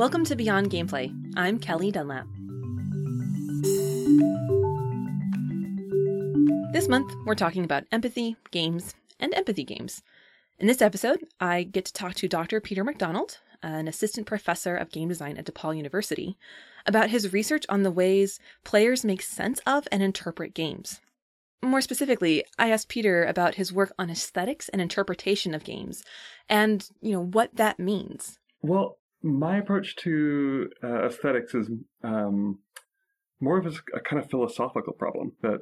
Welcome to Beyond Gameplay. I'm Kelly Dunlap. This month, we're talking about empathy, games, and empathy games. In this episode, I get to talk to Dr. Peter McDonald, an assistant professor of game design at DePaul University, about his research on the ways players make sense of and interpret games. More specifically, I asked Peter about his work on aesthetics and interpretation of games and, you know, what that means. Well, my approach to uh, aesthetics is um, more of a, a, kind of philosophical problem that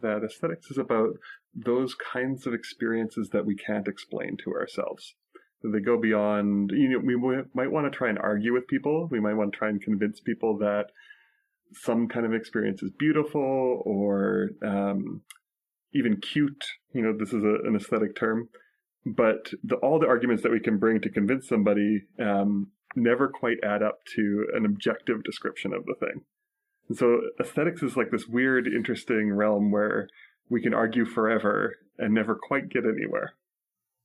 that aesthetics is about those kinds of experiences that we can't explain to ourselves. They go beyond. You know, we might want to try and argue with people. We might want to try and convince people that some kind of experience is beautiful or um, even cute. You know, this is a, an aesthetic term. But the, all the arguments that we can bring to convince somebody um, never quite add up to an objective description of the thing. And so aesthetics is like this weird, interesting realm where we can argue forever and never quite get anywhere.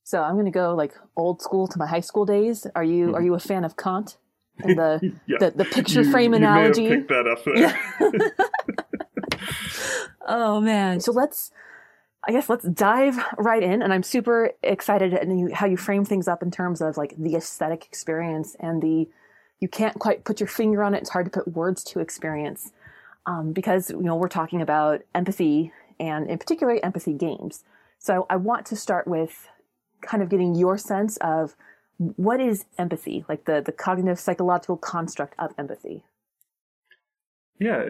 So I'm going to go like old school to my high school days. Are you are you a fan of Kant and the yeah. the, the, picture you, frame you analogy? May have picked that up there. Yeah. oh man! So let's I guess let's dive right in. And I'm super excited at how you frame things up in terms of like the aesthetic experience and the, you can't quite put your finger on it. It's hard to put words to experience. Um, because, you know, we're talking about empathy and in particular empathy games. So I want to start with kind of getting your sense of what is empathy, like the, the cognitive psychological construct of empathy. Yeah,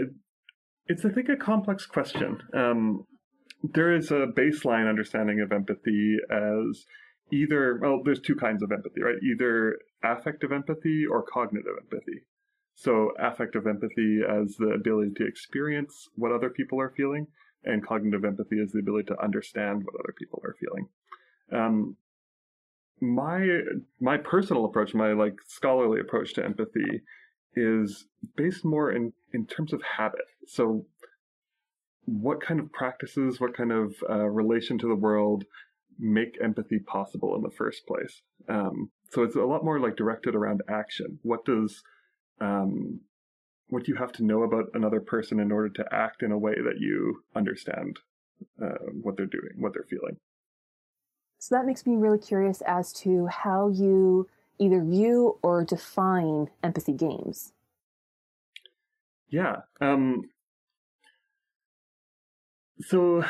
it's, I think, a complex question. Um, there is a baseline understanding of empathy as either well there's two kinds of empathy right? Either affective empathy or cognitive empathy. So affective empathy as the ability to experience what other people are feeling and cognitive empathy is the ability to understand what other people are feeling. Um, my my personal approach my like scholarly approach to empathy is based more in in terms of habit. So what kind of practices, what kind of uh, relation to the world make empathy possible in the first place? Um, so it's a lot more like directed around action. What does um, what do you have to know about another person in order to act in a way that you understand uh, what they're doing, what they're feeling? So that makes me really curious as to how you either view or define empathy games. Yeah. Um, so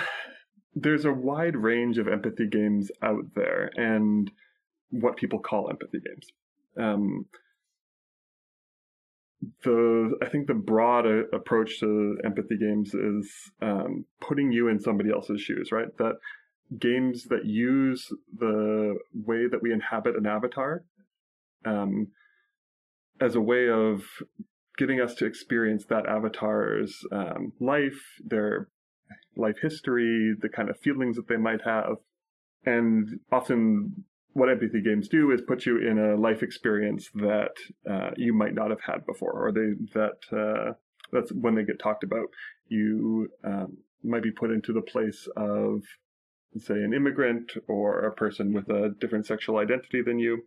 there's a wide range of empathy games out there and what people call empathy games. Um, the I think the broad uh, approach to empathy games is um, putting you in somebody else's shoes, right? That games that use the way that we inhabit an avatar um, as a way of getting us to experience that avatar's um, life, their life history, the kind of feelings that they might have. And often what empathy games do is put you in a life experience that uh, you might not have had before, or they that uh, that's when they get talked about. You um, might be put into the place of, say, an immigrant or a person with a different sexual identity than you.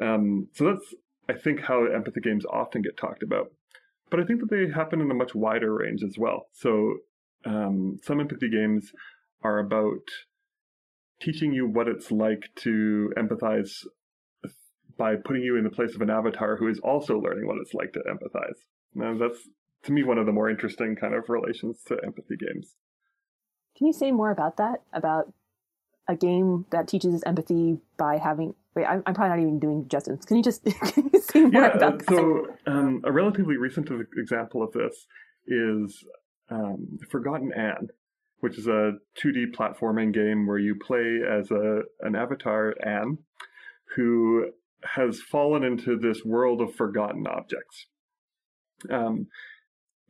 Um, so that's, I think, how empathy games often get talked about. But I think that they happen in a much wider range as well. So um, some empathy games are about teaching you what it's like to empathize by putting you in the place of an avatar who is also learning what it's like to empathize. Now, that's to me one of the more interesting kind of relations to empathy games. Can you say more about that? About a game that teaches empathy by having. Wait, I'm, I'm probably not even doing justice. Can you just can you say more yeah, about that? So, um, a relatively recent example of this is um, Forgotten Anne, which is a 2D platforming game where you play as a an avatar Anne, who has fallen into this world of forgotten objects. Um,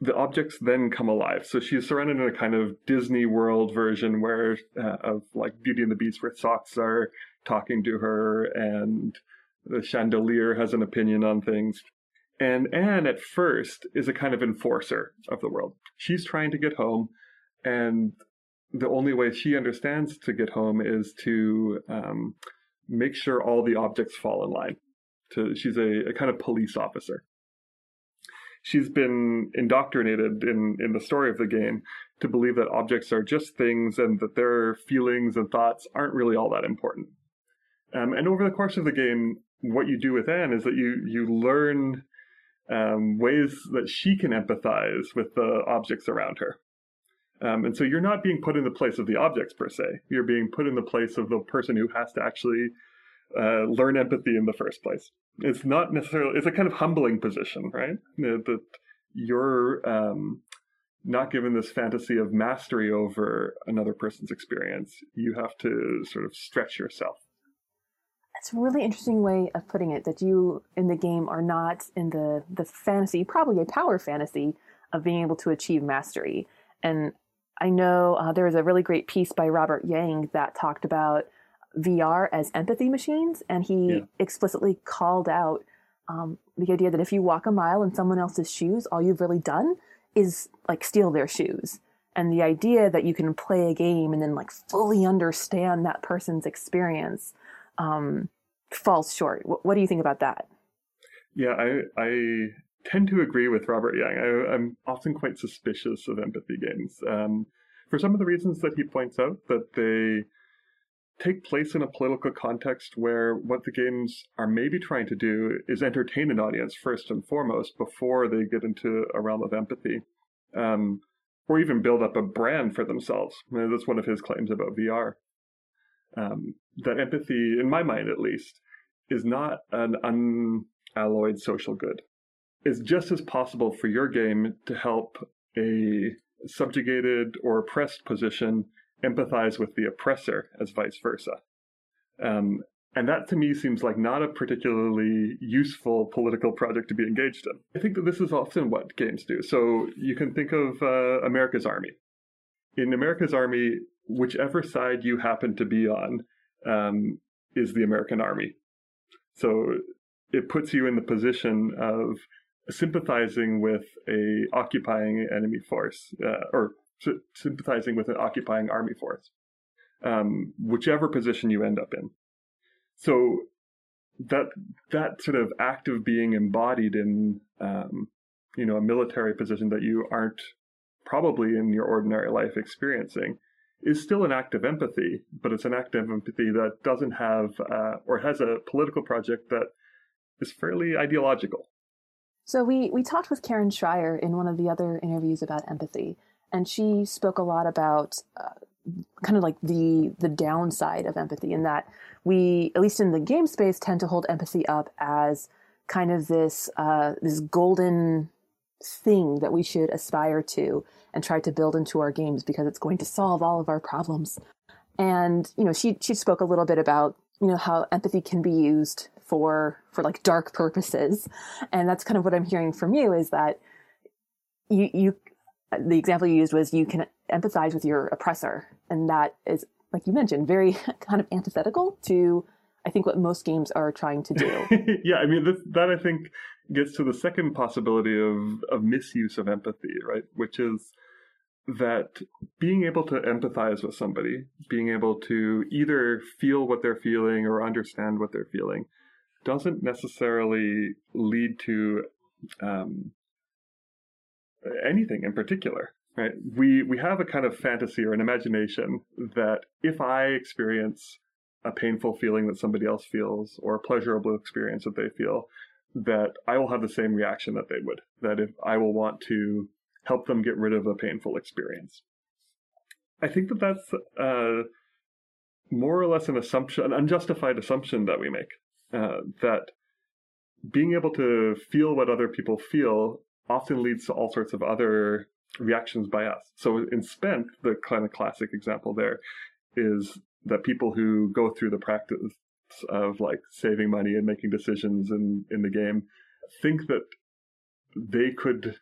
the objects then come alive. So she's surrounded in a kind of Disney World version where uh, of like Beauty and the Beast, where socks are talking to her and the chandelier has an opinion on things. And Anne, at first, is a kind of enforcer of the world. She's trying to get home, and the only way she understands to get home is to um, make sure all the objects fall in line. To she's a, a kind of police officer. She's been indoctrinated in in the story of the game to believe that objects are just things and that their feelings and thoughts aren't really all that important. Um, and over the course of the game, what you do with Anne is that you you learn um, ways that she can empathize with the objects around her. Um, and so you're not being put in the place of the objects per se. You're being put in the place of the person who has to actually uh, learn empathy in the first place. It's not necessarily, it's a kind of humbling position, right? That you're um, not given this fantasy of mastery over another person's experience. You have to sort of stretch yourself. It's a really interesting way of putting it that you in the game are not in the the fantasy, probably a power fantasy of being able to achieve mastery. And I know uh, there was a really great piece by Robert Yang that talked about VR as empathy machines, and he yeah. explicitly called out um, the idea that if you walk a mile in someone else's shoes, all you've really done is like steal their shoes. And the idea that you can play a game and then like fully understand that person's experience um, falls short. What, what, do you think about that? Yeah, I I tend to agree with Robert Yang. I, am often quite suspicious of empathy games um, for some of the reasons that he points out that they take place in a political context where what the games are maybe trying to do is entertain an audience first and foremost before they get into a realm of empathy. Um, or even build up a brand for themselves. I mean, that's one of his claims about VR um, that empathy, in my mind at least, is not an unalloyed social good. It's just as possible for your game to help a subjugated or oppressed position empathize with the oppressor as vice versa. Um, and that to me seems like not a particularly useful political project to be engaged in. I think that this is often what games do. So you can think of uh, America's Army. In America's Army, whichever side you happen to be on um, is the American army. So it puts you in the position of sympathizing with a occupying enemy force, uh, or sympathizing with an occupying army force, um, whichever position you end up in. So that that sort of act of being embodied in um, you know a military position that you aren't probably in your ordinary life experiencing is still an act of empathy, but it's an act of empathy that doesn't have uh, or has a political project that is fairly ideological. So we we talked with Karen Schrier in one of the other interviews about empathy, and she spoke a lot about uh, kind of like the the downside of empathy, in that we, at least in the game space, tend to hold empathy up as kind of this uh, this golden thing that we should aspire to and try to build into our games because it's going to solve all of our problems. And you know, she she spoke a little bit about you know how empathy can be used for for like dark purposes, and that's kind of what I'm hearing from you is that you you the example you used was you can empathize with your oppressor, and that is like you mentioned very kind of antithetical to I think what most games are trying to do. yeah, I mean this, that I think gets to the second possibility of of misuse of empathy, right? Which is that being able to empathize with somebody, being able to either feel what they're feeling or understand what they're feeling, doesn't necessarily lead to um, anything in particular. Right? We we have a kind of fantasy or an imagination that if I experience a painful feeling that somebody else feels or a pleasurable experience that they feel, that I will have the same reaction that they would. That if I will want to help them get rid of a painful experience. I think that that's uh, more or less an assumption, an unjustified assumption that we make. Uh, that being able to feel what other people feel often leads to all sorts of other reactions by us. So in Spent, the kind of classic example there is that people who go through the practice of like saving money and making decisions in, in the game think that they could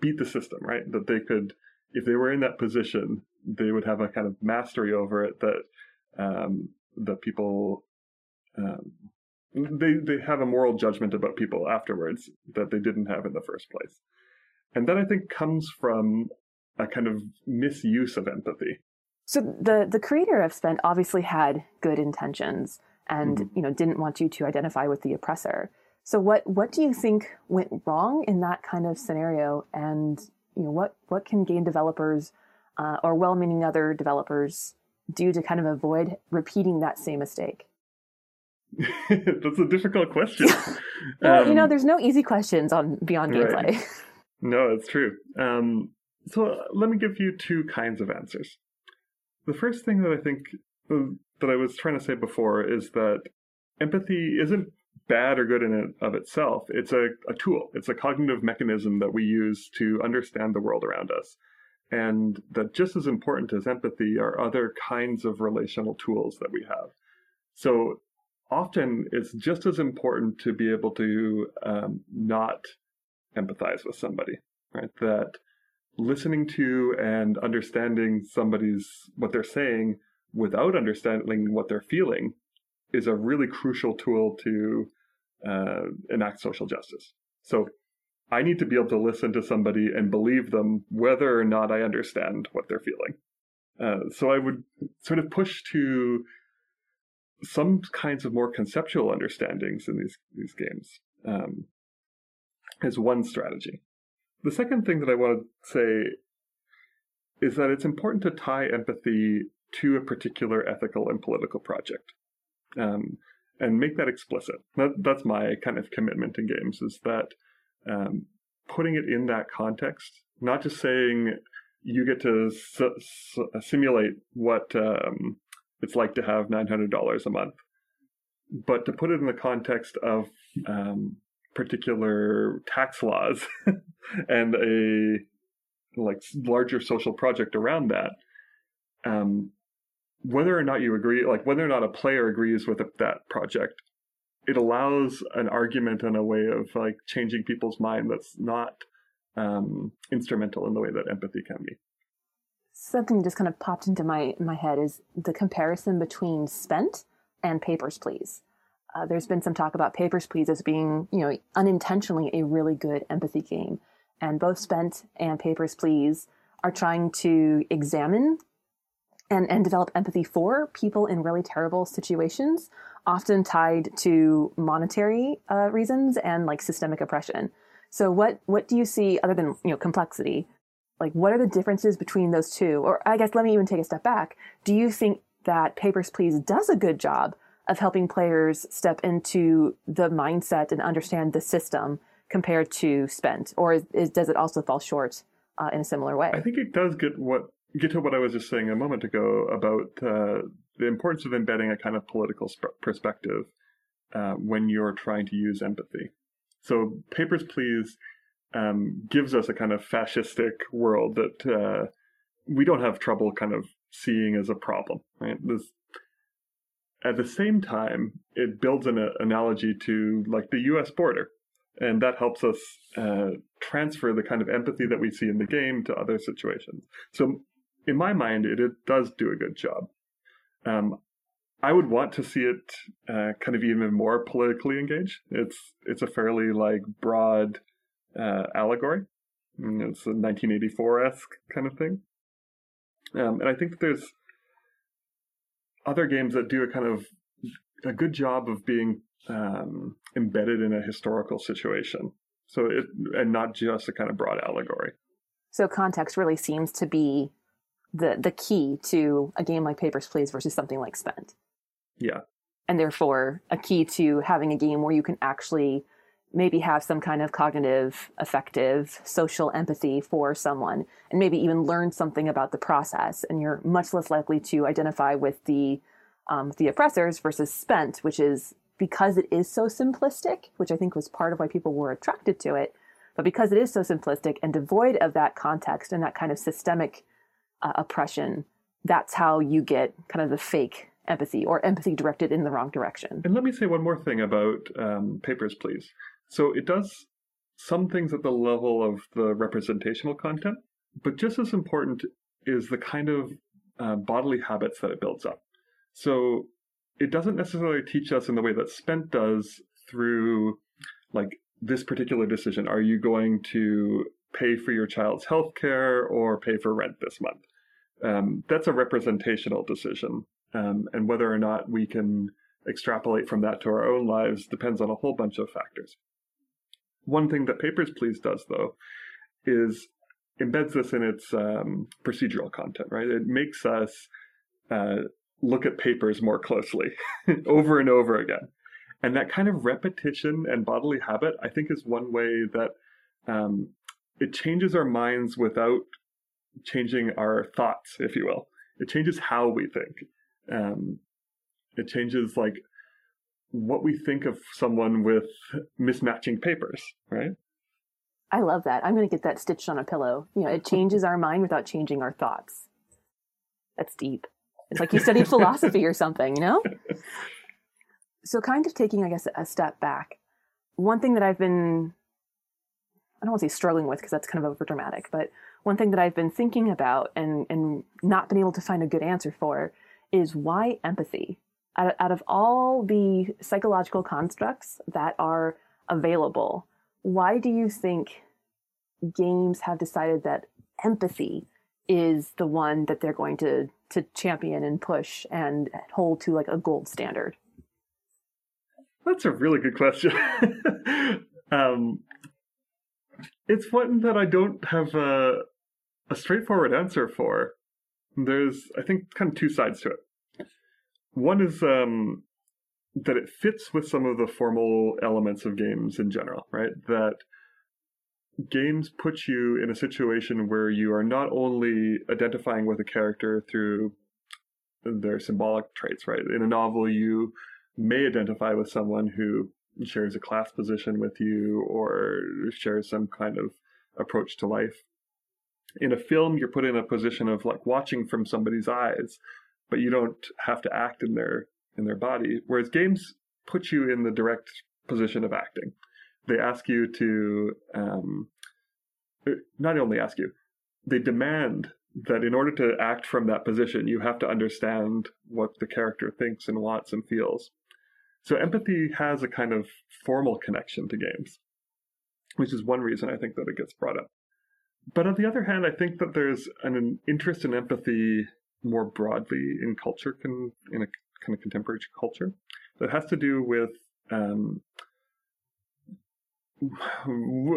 beat the system, right? That they could, if they were in that position, they would have a kind of mastery over it that um, that people um, they they have a moral judgment about people afterwards that they didn't have in the first place, and that I think comes from a kind of misuse of empathy. So the the creator of Spent obviously had good intentions and mm-hmm. you know didn't want you to identify with the oppressor. So what what do you think went wrong in that kind of scenario? And you know what what can game developers uh, or well-meaning other developers do to kind of avoid repeating that same mistake? That's a difficult question. well, um, you know, um, there's no easy questions on beyond gameplay. No, it's true. Um, so let me give you two kinds of answers. The first thing that I think uh, that I was trying to say before is that empathy isn't bad or good in it of itself. It's a, a tool. It's a cognitive mechanism that we use to understand the world around us. And that just as important as empathy are other kinds of relational tools that we have. So often it's just as important to be able to um, not empathize with somebody, right? That listening to and understanding somebody's what they're saying without understanding what they're feeling is a really crucial tool to uh, enact social justice. So I need to be able to listen to somebody and believe them whether or not I understand what they're feeling. Uh, so I would sort of push to some kinds of more conceptual understandings in these these games um, as one strategy. The second thing that I want to say is that it's important to tie empathy to a particular ethical and political project, um, and make that explicit. That, that's my kind of commitment in games is that um, putting it in that context, not just saying you get to simulate what um, it's like to have $900 a month. But to put it in the context of um, particular tax laws and a like larger social project around that, um, whether or not you agree, like whether or not a player agrees with that project, it allows an argument and a way of like changing people's mind that's not um, instrumental in the way that empathy can be something just kind of popped into my my head is the comparison between Spent and Papers Please. Uh, there's been some talk about Papers Please as being, you know, unintentionally a really good empathy game, and both Spent and Papers Please are trying to examine and and develop empathy for people in really terrible situations, often tied to monetary uh, reasons and like systemic oppression. So what what do you see other than you know complexity? like what are the differences between those two or i guess let me even take a step back do you think that papers please does a good job of helping players step into the mindset and understand the system compared to spent or is, is, does it also fall short uh, in a similar way i think it does get what get to what i was just saying a moment ago about uh, the importance of embedding a kind of political sp- perspective uh, when you're trying to use empathy so papers please um, gives us a kind of fascistic world that uh, we don't have trouble kind of seeing as a problem. Right? This, at the same time, it builds an analogy to like the U.S. border, and that helps us uh, transfer the kind of empathy that we see in the game to other situations. So, in my mind, it, it does do a good job. Um, I would want to see it uh, kind of even more politically engaged. It's it's a fairly like broad uh, allegory. Mm, it's a 1984 esque kind of thing. Um, and I think that there's other games that do a kind of a good job of being um, embedded in a historical situation. So it and not just a kind of broad allegory. So context really seems to be the the key to a game like Papers Please versus something like Spent. Yeah. And therefore a key to having a game where you can actually maybe have some kind of cognitive, affective, social empathy for someone, and maybe even learn something about the process. And you're much less likely to identify with the um, the oppressors versus spent, which is because it is so simplistic, which I think was part of why people were attracted to it. But because it is so simplistic and devoid of that context and that kind of systemic uh, oppression, that's how you get kind of the fake empathy or empathy directed in the wrong direction. And let me say one more thing about um, Papers, Please. So it does some things at the level of the representational content, but just as important is the kind of uh, bodily habits that it builds up. So it doesn't necessarily teach us in the way that Spent does through like this particular decision. Are you going to pay for your child's health care or pay for rent this month? Um, that's a representational decision. Um, and whether or not we can extrapolate from that to our own lives depends on a whole bunch of factors. One thing that Papers, Please does, though, is embeds this in its um, procedural content, right? It makes us uh, look at papers more closely over and over again. And that kind of repetition and bodily habit, I think, is one way that um, it changes our minds without changing our thoughts, if you will. It changes how we think. Um, it changes like what we think of someone with mismatching papers, right? I love that. I'm going to get that stitched on a pillow. You know, it changes our mind without changing our thoughts. That's deep. It's like you studied philosophy or something, you know? So, kind of taking, I guess, a step back, one thing that I've been, I don't want to say struggling with because that's kind of over dramatic, but one thing that I've been thinking about and, and not been able to find a good answer for is why empathy? Out out of all the psychological constructs that are available, why do you think games have decided that empathy is the one that they're going to to champion and push and hold to like a gold standard? That's a really good question. um, it's one that I don't have a, a straightforward answer for. There's, I think, kind of two sides to it. One is um, that it fits with some of the formal elements of games in general, right? That games put you in a situation where you are not only identifying with a character through their symbolic traits, right? In a novel, you may identify with someone who shares a class position with you or shares some kind of approach to life. In a film, you're put in a position of like watching from somebody's eyes, but you don't have to act in their in their body. Whereas games put you in the direct position of acting. They ask you to um, not only ask you, they demand that in order to act from that position, you have to understand what the character thinks and wants and feels. So empathy has a kind of formal connection to games, which is one reason I think that it gets brought up. But on the other hand, I think that there's an, interest in empathy more broadly in culture, in a kind of contemporary culture, that has to do with um,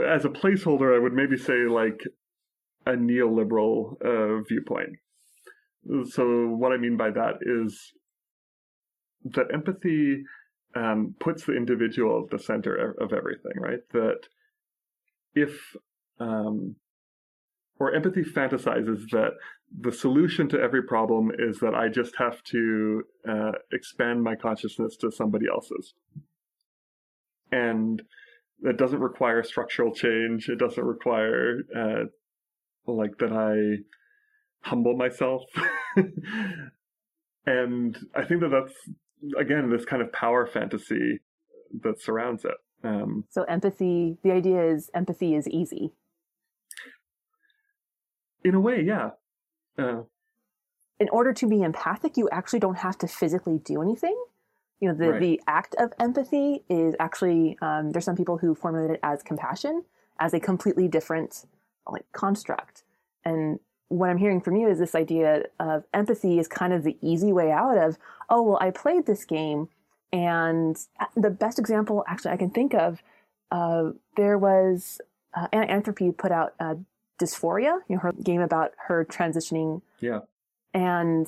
as a placeholder, I would maybe say like a neoliberal uh, viewpoint. So, what I mean by that is that empathy um, puts the individual at the center of everything, right? That if, um, or empathy fantasizes that the solution to every problem is that I just have to uh, expand my consciousness to somebody else's. And it doesn't require structural change. It doesn't require uh, like that I humble myself. and I think that that's again this kind of power fantasy that surrounds it. Um, so empathy. The idea is empathy is easy. In a way, yeah. Uh, in order to be empathic, you actually don't have to physically do anything you know the, right. the act of empathy is actually um, there's some people who formulate it as compassion as a completely different like construct and what i'm hearing from you is this idea of empathy is kind of the easy way out of oh well i played this game and the best example actually i can think of uh, there was uh, Anthropy put out uh, Dys4ia you know her game about her transitioning yeah and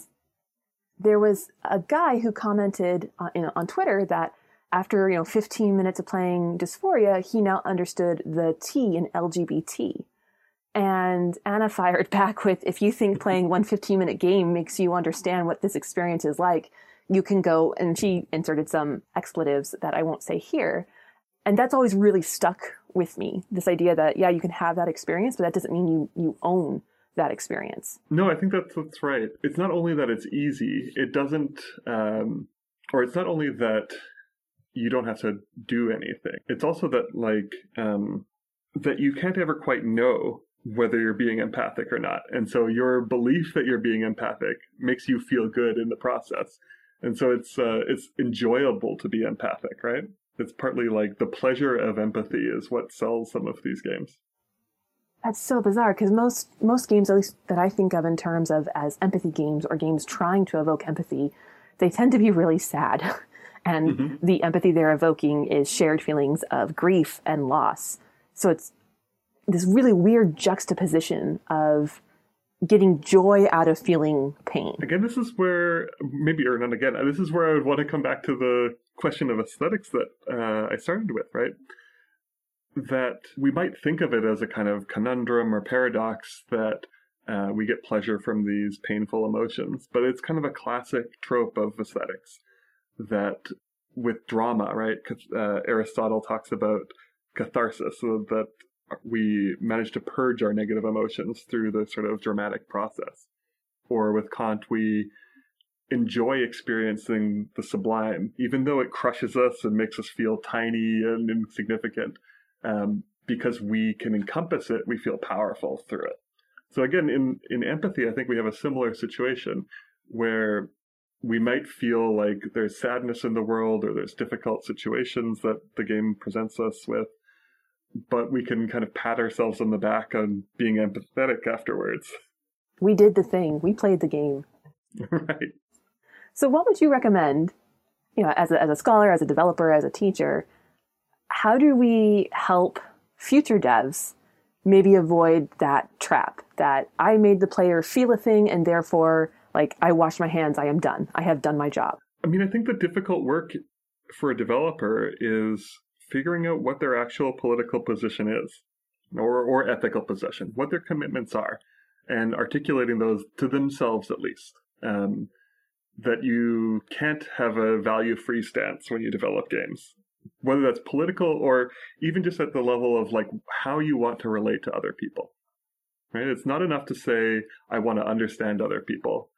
there was a guy who commented on, you know, on Twitter that after you know 15 minutes of playing Dys4ia, he now understood the T in LGBT. And Anna fired back with, if you think playing one 15 minute game makes you understand what this experience is like, you can go, and she inserted some expletives that I won't say here. And that's always really stuck with me. This idea that, yeah, you can have that experience, but that doesn't mean you, you own that experience. No, I think that's that's right. It's not only that it's easy; it doesn't, um, or it's not only that you don't have to do anything. It's also that like um, that you can't ever quite know whether you're being empathic or not, and so your belief that you're being empathic makes you feel good in the process, and so it's uh, it's enjoyable to be empathic, right? It's partly like the pleasure of empathy is what sells some of these games. That's so bizarre because most most games, at least that I think of in terms of as empathy games or games trying to evoke empathy, they tend to be really sad. And Mhm. the empathy they're evoking is shared feelings of grief and loss. So it's this really weird juxtaposition of getting joy out of feeling pain. Again, this is where maybe or not again. This is where I would want to come back to the question of aesthetics that uh, I started with, right? That we might think of it as a kind of conundrum or paradox that uh, we get pleasure from these painful emotions, but it's kind of a classic trope of aesthetics that with drama, right? Uh, Aristotle talks about catharsis, so that we manage to purge our negative emotions through the sort of dramatic process. Or with Kant, we enjoy experiencing the sublime, even though it crushes us and makes us feel tiny and insignificant. Um, because we can encompass it, we feel powerful through it. So again, in, in empathy, I think we have a similar situation where we might feel like there's sadness in the world or there's difficult situations that the game presents us with, but we can kind of pat ourselves on the back on being empathetic afterwards. We did the thing. We played the game. right. So, what would you recommend, you know, as a, as a scholar, as a developer, as a teacher? How do we help future devs maybe avoid that trap that I made the player feel a thing and therefore, like, I wash my hands, I am done, I have done my job? I mean, I think the difficult work for a developer is figuring out what their actual political position is or, or ethical position, what their commitments are, and articulating those to themselves at least. Um, that you can't have a value free stance when you develop games, whether that's political or even just at the level of like how you want to relate to other people. Right? It's not enough to say, I want to understand other people,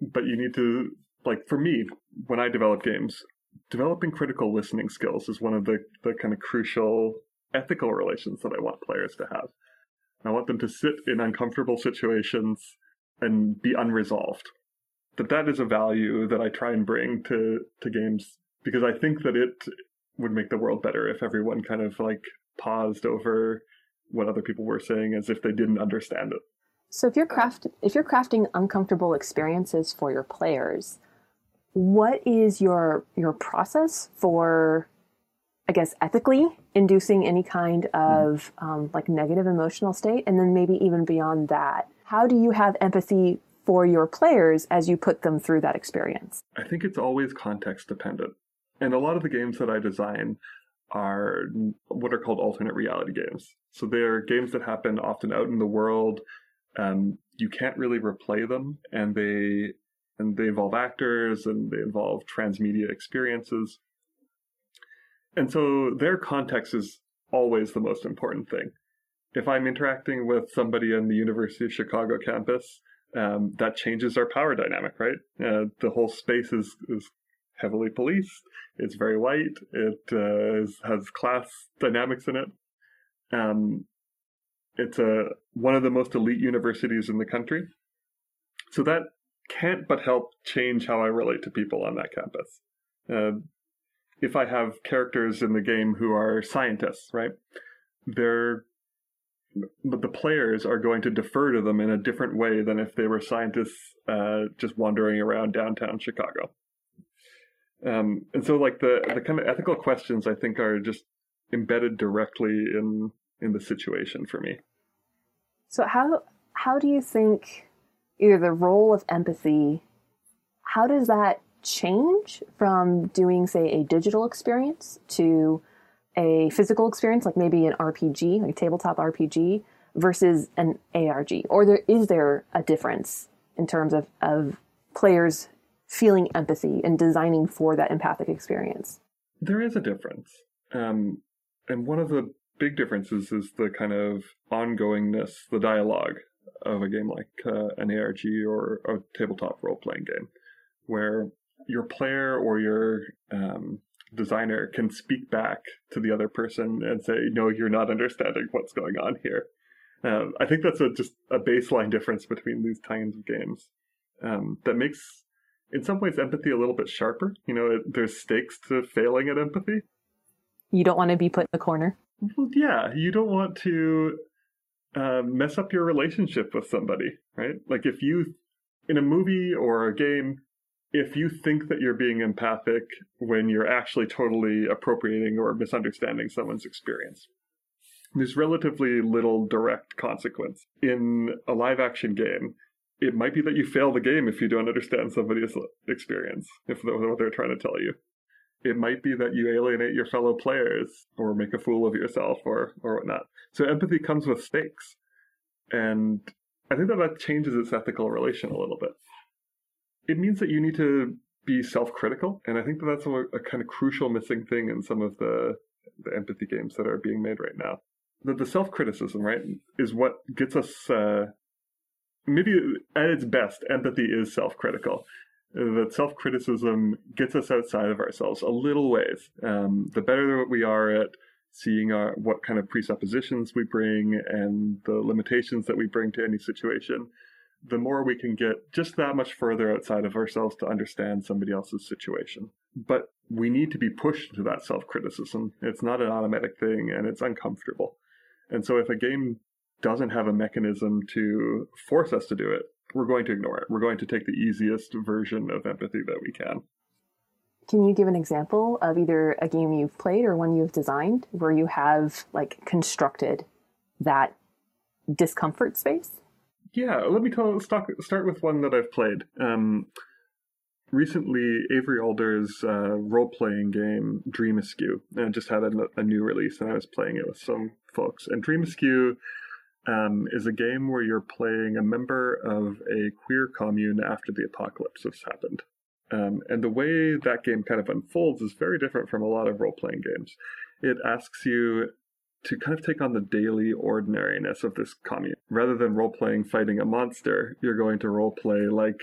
but you need to, like, for me, when I develop games, developing critical listening skills is one of the, the kind of crucial ethical relations that I want players to have. I want them to sit in uncomfortable situations and be unresolved. That that is a value that I try and bring to, to games because I think that it would make the world better if everyone kind of like paused over what other people were saying as if they didn't understand it. So if you're craft if you're crafting uncomfortable experiences for your players, what is your your process for I guess ethically inducing any kind of um, like negative emotional state, and then maybe even beyond that, how do you have empathy for your players as you put them through that experience? I think it's always context dependent. And a lot of the games that I design are what are called alternate reality games. So they're games that happen often out in the world. Um, you can't really replay them, and they and they involve actors and they involve transmedia experiences. And so their context is always the most important thing. If I'm interacting with somebody on the University of Chicago campus, um, that changes our power dynamic, right? Uh, the whole space is, is heavily policed. It's very white. It uh, is, has class dynamics in it. Um, it's a one of the most elite universities in the country. So that can't but help change how I relate to people on that campus. Uh, if I have characters in the game who are scientists, right? They're but the players are going to defer to them in a different way than if they were scientists uh, just wandering around downtown Chicago. Um, and so, like the the kind of ethical questions, I think, are just embedded directly in in the situation for me. So how how do you think either the role of empathy how does that change from doing say a digital experience to a physical experience like maybe an RPG, like a tabletop RPG versus an ARG? Or there is there a difference in terms of, of players feeling empathy and designing for that empathic experience? There is a difference. Um, and one of the big differences is the kind of ongoingness, the dialogue of a game like uh, an ARG or a tabletop role playing game, where your player or your um, designer can speak back to the other person and say, "No, you're not understanding what's going on here." Um, I think that's a, just a baseline difference between these kinds of games um, that makes, in some ways, empathy a little bit sharper. You know, it, there's stakes to failing at empathy. You don't want to be put in the corner. Well, yeah, you don't want to uh, mess up your relationship with somebody, right? Like if you, in a movie or a game, if you think that you're being empathic when you're actually totally appropriating or misunderstanding someone's experience. There's relatively little direct consequence. In a live action game, it might be that you fail the game if you don't understand somebody's experience, if what they're trying to tell you. It might be that you alienate your fellow players or make a fool of yourself or, or whatnot. So empathy comes with stakes. And I think that that changes its ethical relation a little bit. It means that you need to be self-critical, and I think that that's a, a kind of crucial missing thing in some of the, the empathy games that are being made right now. The, the self-criticism, right, is what gets us uh, maybe at its best, empathy is self critical. That self criticism gets us outside of ourselves a little ways. Um, the better that we are at seeing our, what kind of presuppositions we bring and the limitations that we bring to any situation, the more we can get just that much further outside of ourselves to understand somebody else's situation. But we need to be pushed to that self criticism. It's not an automatic thing and it's uncomfortable. And so if a game doesn't have a mechanism to force us to do it, we're going to ignore it. We're going to take the easiest version of empathy that we can. Can you give an example of either a game you've played or one you've designed where you have like constructed that discomfort space? Yeah, let me tell, start, start with one that I've played. Um, recently, Avery Alder's uh, role playing game, Dream Askew, uh, just had a, a, new release, and I was playing it with some folks. And Dream Askew um, is a game where you're playing a member of a queer commune after the apocalypse has happened. Um, and the way that game kind of unfolds is very different from a lot of role playing games. It asks you to kind of take on the daily ordinariness of this commune. Rather than role playing fighting a monster, you're going to role play like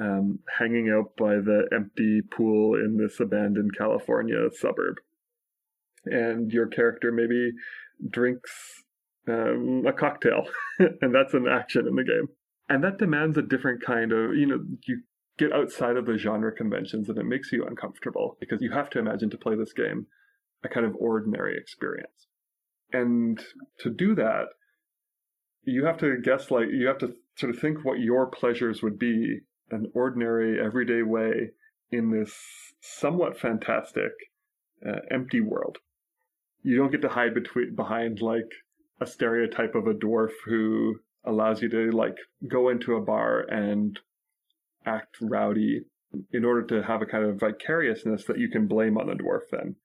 um, hanging out by the empty pool in this abandoned California suburb. And your character maybe drinks um, a cocktail, and that's an action in the game. And that demands a different kind of, you know, you get outside of the genre conventions and it makes you uncomfortable because you have to imagine to play this game a kind of ordinary experience. And to do that, you have to guess, like, you have to sort of think what your pleasures would be an ordinary, everyday way in this somewhat fantastic, uh, empty world. You don't get to hide between behind like a stereotype of a dwarf who allows you to like go into a bar and act rowdy in order to have a kind of vicariousness that you can blame on the dwarf then.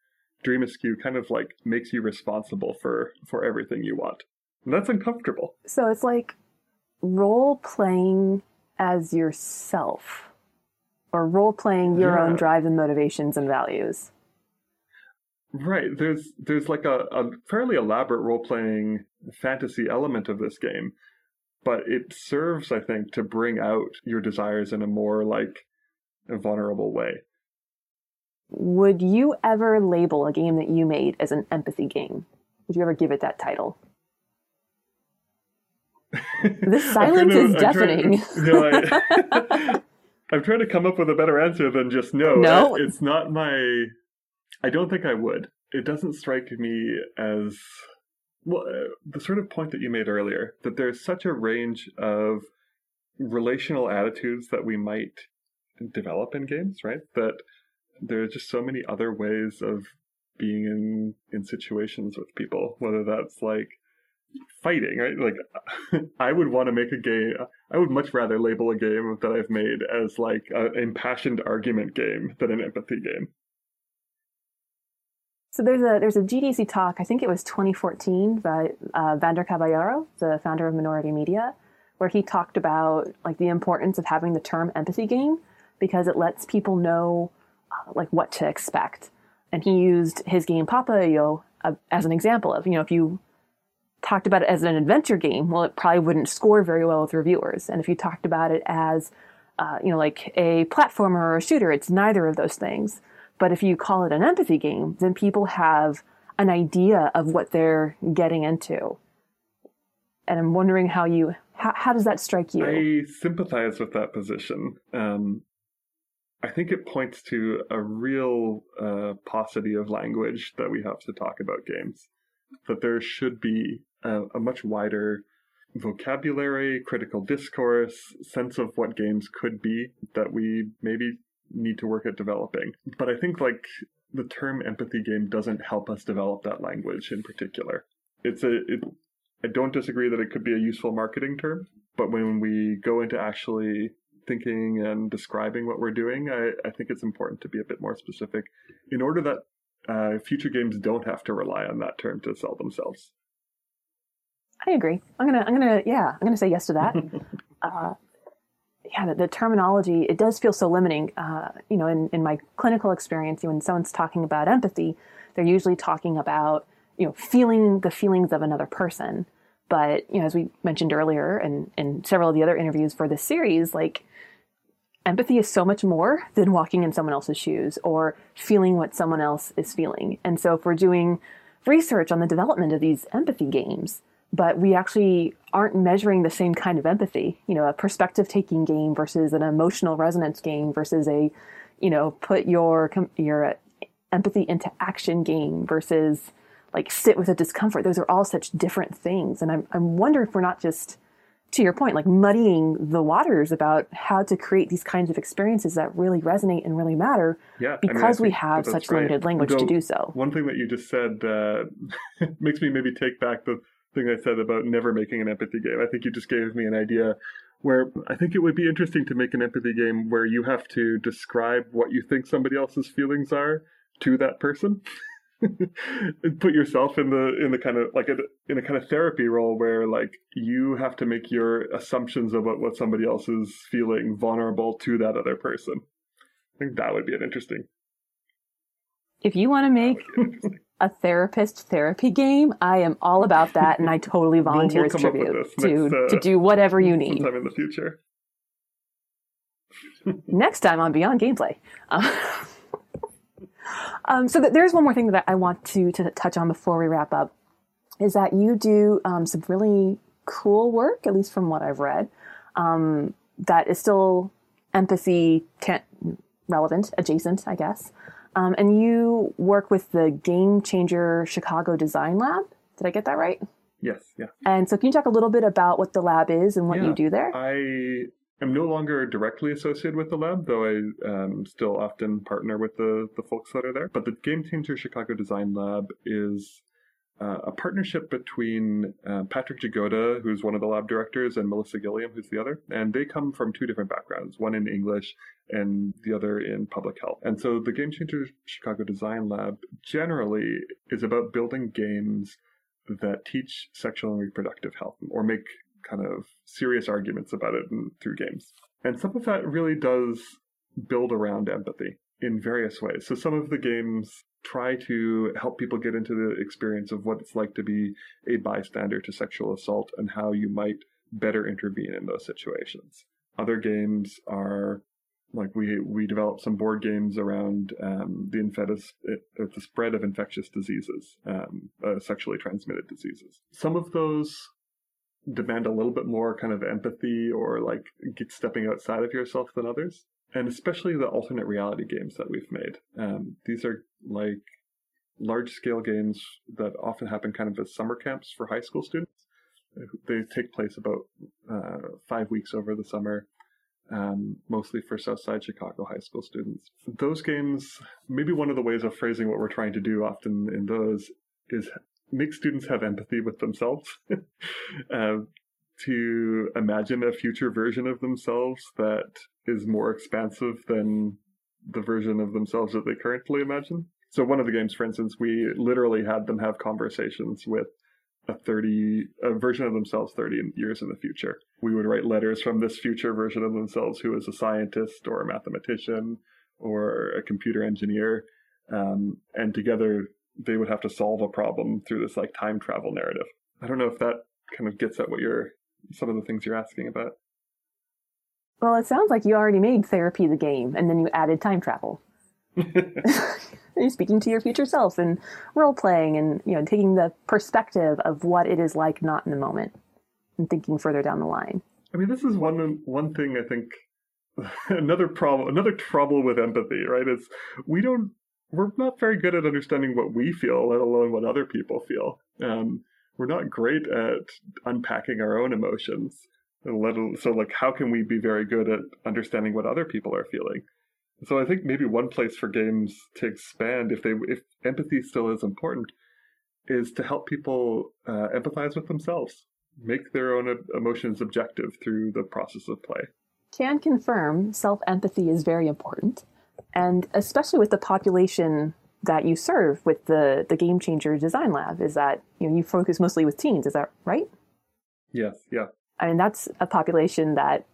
Dream Askew kind of like makes you responsible for for everything you want. And that's uncomfortable. So it's like role playing as yourself or role playing your yeah. own drives and motivations and values. Right. There's there's like a, a fairly elaborate role playing fantasy element of this game, but it serves, I think, to bring out your desires in a more like vulnerable way. Would you ever label a game that you made as an empathy game? Would you ever give it that title? this silence to, is deafening. I'm trying, you know, I'm trying to come up with a better answer than just no. No, it's not my I don't think I would. It doesn't strike me as well uh, the sort of point that you made earlier that there's such a range of relational attitudes that we might develop in games, right? That there are just so many other ways of being in in situations with people, whether that's like fighting, right? Like I would want to make a game. I would much rather label a game that I've made as like an impassioned argument game than an empathy game. So there's a there's a GDC talk. I think it was 2014 by uh, Vander Caballero, the founder of Minority Media, where he talked about like the importance of having the term empathy game because it lets people know uh, like what to expect. And he used his game Papo & Yo uh, as an example of you know if you talked about it as an adventure game, well, it probably wouldn't score very well with reviewers. And if you talked about it as uh, you know like a platformer or a shooter, it's neither of those things. But if you call it an empathy game, then people have an idea of what they're getting into. And I'm wondering how you how, how does that strike you? I sympathize with that position. Um, I think it points to a real uh, paucity of language that we have to talk about games. That there should be a, a much wider vocabulary, critical discourse, sense of what games could be that we maybe need to work at developing. But I think like the term empathy game doesn't help us develop that language in particular. It's a it, I don't disagree that it could be a useful marketing term, but when we go into actually thinking and describing what we're doing, I, I think it's important to be a bit more specific in order that uh, future games don't have to rely on that term to sell themselves. I agree. I'm gonna, I'm gonna, yeah, I'm gonna say yes to that. uh, yeah, the, the, terminology it does feel so limiting. Uh, you know, in, in my clinical experience, when someone's talking about empathy, they're usually talking about you know feeling the feelings of another person. But you know, as we mentioned earlier, and in several of the other interviews for this series, like empathy is so much more than walking in someone else's shoes or feeling what someone else is feeling. And so if we're doing research on the development of these empathy games, but we actually aren't measuring the same kind of empathy, you know, a perspective taking game versus an emotional resonance game versus a, you know, put your your empathy into action game versus like sit with a discomfort. Those are all such different things. And I'm I'm wondering if we're not just to your point, like muddying the waters about how to create these kinds of experiences that really resonate and really matter yeah, because I mean, we have such great. limited language to do so. One thing that you just said uh, makes me maybe take back the thing I said about never making an empathy game. I think you just gave me an idea where I think it would be interesting to make an empathy game where you have to describe what you think somebody else's feelings are to that person. put yourself in the in the kind of like a, in a kind of therapy role where like you have to make your assumptions about what somebody else is feeling vulnerable to that other person. I think that would be an interesting. If you want to make a therapist therapy game, I am all about that, and I totally volunteer we'll, we'll as tribute to next, uh, to do whatever you need. Sometime in the future. next time on Beyond Gameplay. Um, so th- there's one more thing that I want to, to touch on before we wrap up is that you do um, some really cool work, at least from what I've read, um, that is still empathy relevant, adjacent, I guess. Um, and you work with the Game Changer Chicago Design Lab. Did I get that right? Yes, yeah. And so, can you talk a little bit about what the lab is and what yeah, you do there? I am no longer directly associated with the lab, though I um, still often partner with the, the folks that are there. But the Game Changer Chicago Design Lab is uh, a partnership between uh, Patrick Jagoda, who's one of the lab directors, and Melissa Gilliam, who's the other. And they come from two different backgrounds, one in English and the other in public health. And so the Game Changer Chicago Design Lab generally is about building games that teach sexual and reproductive health or make kind of serious arguments about it in, through games. And some of that really does build around empathy in various ways. So some of the games try to help people get into the experience of what it's like to be a bystander to sexual assault and how you might better intervene in those situations. Other games are like we we developed some board games around um, the infetus, the spread of infectious diseases, um, uh, sexually transmitted diseases. Some of those demand a little bit more kind of empathy or like get stepping outside of yourself than others. And especially the alternate reality games that we've made. Um, these are like large scale games that often happen kind of as summer camps for high school students. They take place about uh, five weeks over the summer, um, mostly for Southside Chicago high school students. Those games, maybe one of the ways of phrasing what we're trying to do often in those is make students have empathy with themselves. uh, to imagine a future version of themselves that is more expansive than the version of themselves that they currently imagine. So one of the games, for instance, we literally had them have conversations with a 30 a version of themselves 30 years in the future. We would write letters from this future version of themselves who is a scientist or a mathematician or a computer engineer. Um, and together they would have to solve a problem through this like time travel narrative. I don't know if that kind of gets at what you're some of the things you're asking about. Well, it sounds like you already made therapy the game and then you added time travel. you're speaking to your future self and role playing and you know taking the perspective of what it is like not in the moment and thinking further down the line. I mean, this is one one thing I think another problem another trouble with empathy, right? Is we don't we're not very good at understanding what we feel, let alone what other people feel. Um, we're not great at unpacking our own emotions. so, like, how can we be very good at understanding what other people are feeling? So I think maybe one place for games to expand, if they if empathy still is important, is to help people uh, empathize with themselves, make their own emotions objective through the process of play. Can confirm self empathy is very important, and especially with the population that you serve with the the Game Changer Design Lab. Is that you know you focus mostly with teens? Is that right? Yes. Yeah. I mean that's a population that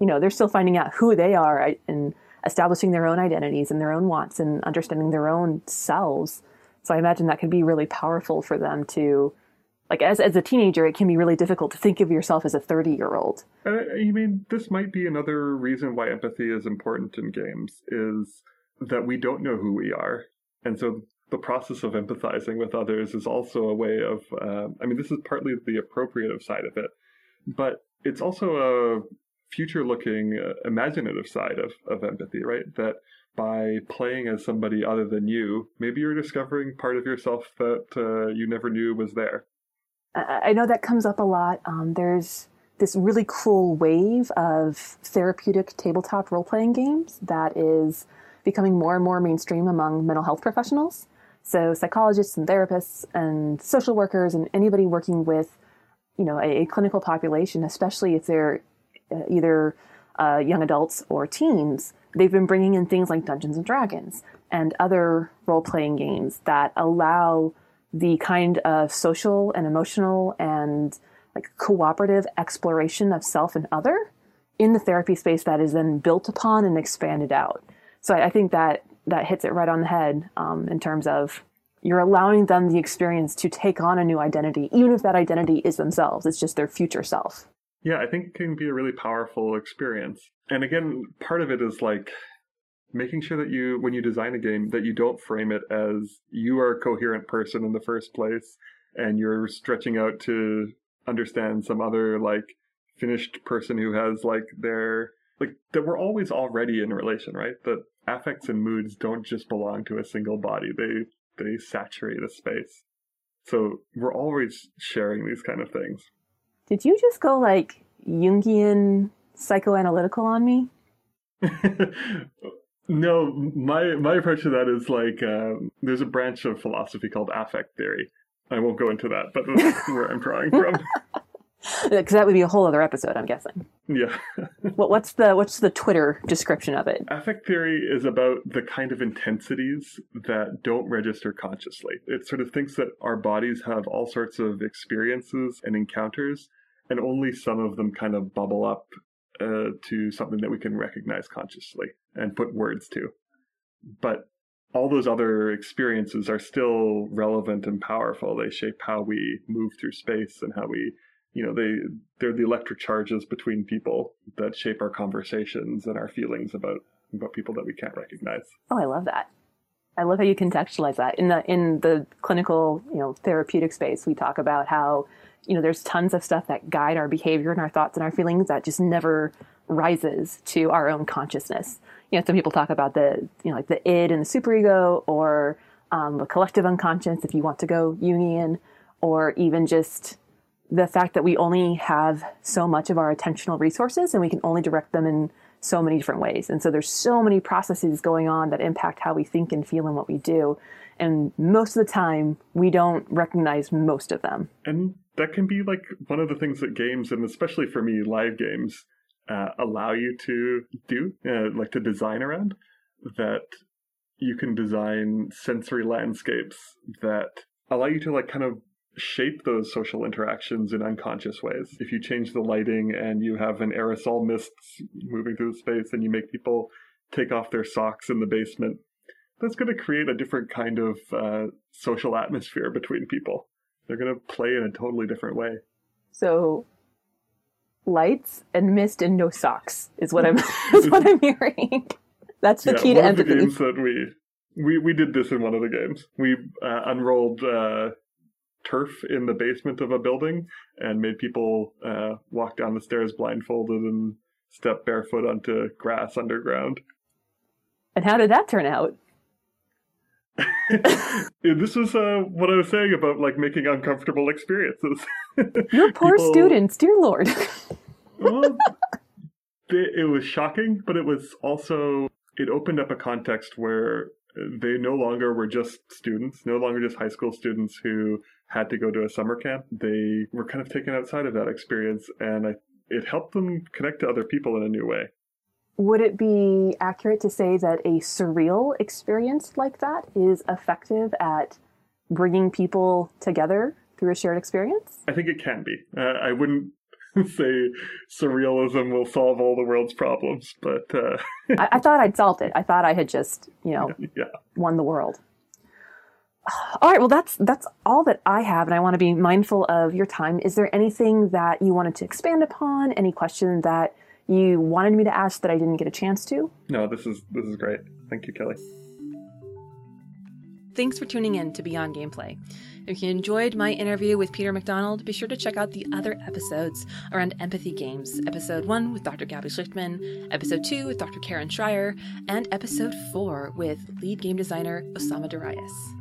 you know they're still finding out who they are and establishing their own identities and their own wants and understanding their own selves. So I imagine that can be really powerful for them to, like, as, as a teenager, it can be really difficult to think of yourself as a 30 year old. Uh, you mean, this might be another reason why empathy is important in games, is that we don't know who we are. And so the process of empathizing with others is also a way of, uh, I mean, this is partly the appropriative side of it, but it's also a future looking, uh, imaginative side of, of empathy, right? That by playing as somebody other than you, maybe you're discovering part of yourself that uh, you never knew was there. I know that comes up a lot. Um, there's this really cool wave of therapeutic tabletop role playing games that is becoming more and more mainstream among mental health professionals. So psychologists and therapists and social workers and anybody working with, you know, a, a clinical population, especially if they're uh, either uh, young adults or teens, they've been bringing in things like Dungeons and Dragons and other role playing games that allow the kind of social and emotional and like cooperative exploration of self and other in the therapy space that is then built upon and expanded out. So I, I think that that hits it right on the head um, in terms of you're allowing them the experience to take on a new identity, even if that identity is themselves. It's just their future self. Yeah, I think it can be a really powerful experience. And again, part of it is like making sure that you, when you design a game, that you don't frame it as you are a coherent person in the first place and you're stretching out to understand some other like finished person who has like their like that we're always already in a relation, right? That affects and moods don't just belong to a single body. They they saturate a space. So we're always sharing these kind of things. Did you just go like Jungian psychoanalytical on me? no, my my approach to that is like um, there's a branch of philosophy called affect theory. I won't go into that, but that's where I'm drawing from. Because that would be a whole other episode, I'm guessing. Yeah. what, what's the what's the Twitter description of it? Affect theory is about the kind of intensities that don't register consciously. It sort of thinks that our bodies have all sorts of experiences and encounters, and only some of them kind of bubble up uh, to something that we can recognize consciously and put words to. But all those other experiences are still relevant and powerful. They shape how we move through space and how we you know they they're the electric charges between people that shape our conversations and our feelings about about people that we can't recognize. Oh i love that. I love how you contextualize that. In the in the clinical you know therapeutic space we talk about how you know there's tons of stuff that guide our behavior and our thoughts and our feelings that just never rises to our own consciousness. You know some people talk about the you know like the id and the superego or um, the collective unconscious if you want to go jungian or even just the fact that we only have so much of our attentional resources and we can only direct them in so many different ways. And so there's so many processes going on that impact how we think and feel and what we do. And most of the time, we don't recognize most of them. And that can be like one of the things that games, and especially for me, live games, uh, allow you to do, uh, like to design around, that you can design sensory landscapes that allow you to like kind of shape those social interactions in unconscious ways. If you change the lighting and you have an aerosol mist moving through the space and you make people take off their socks in the basement, that's going to create a different kind of uh, social atmosphere between people. They're going to play in a totally different way. So, lights and mist and no socks is what I'm is what I'm hearing. That's the yeah, key to one empathy. Of the games that we we we did this in one of the games. We uh, unrolled uh, turf in the basement of a building and made people uh, walk down the stairs blindfolded and step barefoot onto grass underground. And how did that turn out? this was uh, what I was saying about like making uncomfortable experiences. Your poor people... students, dear lord. well, it was shocking, but it was also it opened up a context where they no longer were just students, no longer just high school students who had to go to a summer camp. They were kind of taken outside of that experience, and I, it helped them connect to other people in a new way. Would it be accurate to say that a surreal experience like that is effective at bringing people together through a shared experience? I think it can be. Uh, I wouldn't say surrealism will solve all the world's problems, but uh... I, I, thought I'd solved it. I thought I had just, you know, yeah. won the world. All right, well that's that's all that I have, and I want to be mindful of your time. Is there anything that you wanted to expand upon? Any question that you wanted me to ask that I didn't get a chance to? No, this is this is great. Thank you, Kelly. Thanks for tuning in to Beyond Gameplay. If you enjoyed my interview with Peter McDonald, be sure to check out the other episodes around empathy games. Episode 1 with Dr. Gabby Schlichtman, Episode 2 with Dr. Karen Schrier, and Episode 4 with lead game designer Osama Dorias.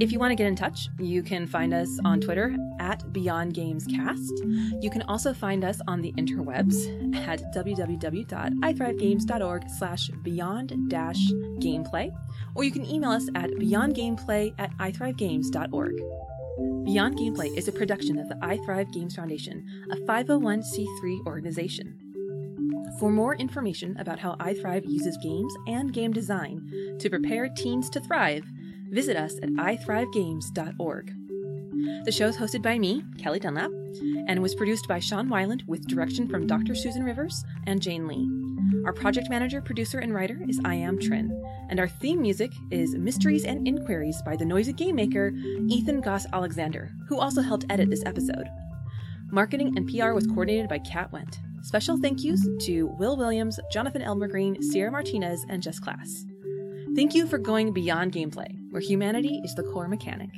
If you want to get in touch, you can find us on Twitter at Beyond Games Cast. You can also find us on the interwebs at www.ithrivegames.org slash beyond dash gameplay, or you can email us at beyondgameplay at ithrivegames.org. Beyond Gameplay is a production of the iThrive Games Foundation, a 501c3 organization. For more information about how iThrive uses games and game design to prepare teens to thrive, visit us at ithrivegames.org. The show is hosted by me, Kelly Dunlap, and was produced by Sean Weiland with direction from Dr. Susan Rivers and Jane Lee. Our project manager, producer, and writer is I Am Trin, and our theme music is Mysteries and Inquiries by the noisy game maker Ethan Goss Alexander, who also helped edit this episode. Marketing and PR was coordinated by Kat Wendt. Special thank yous to Will Williams, Jonathan Elmer Green, Sierra Martinez, and Jess Class. Thank you for going beyond gameplay, where humanity is the core mechanic.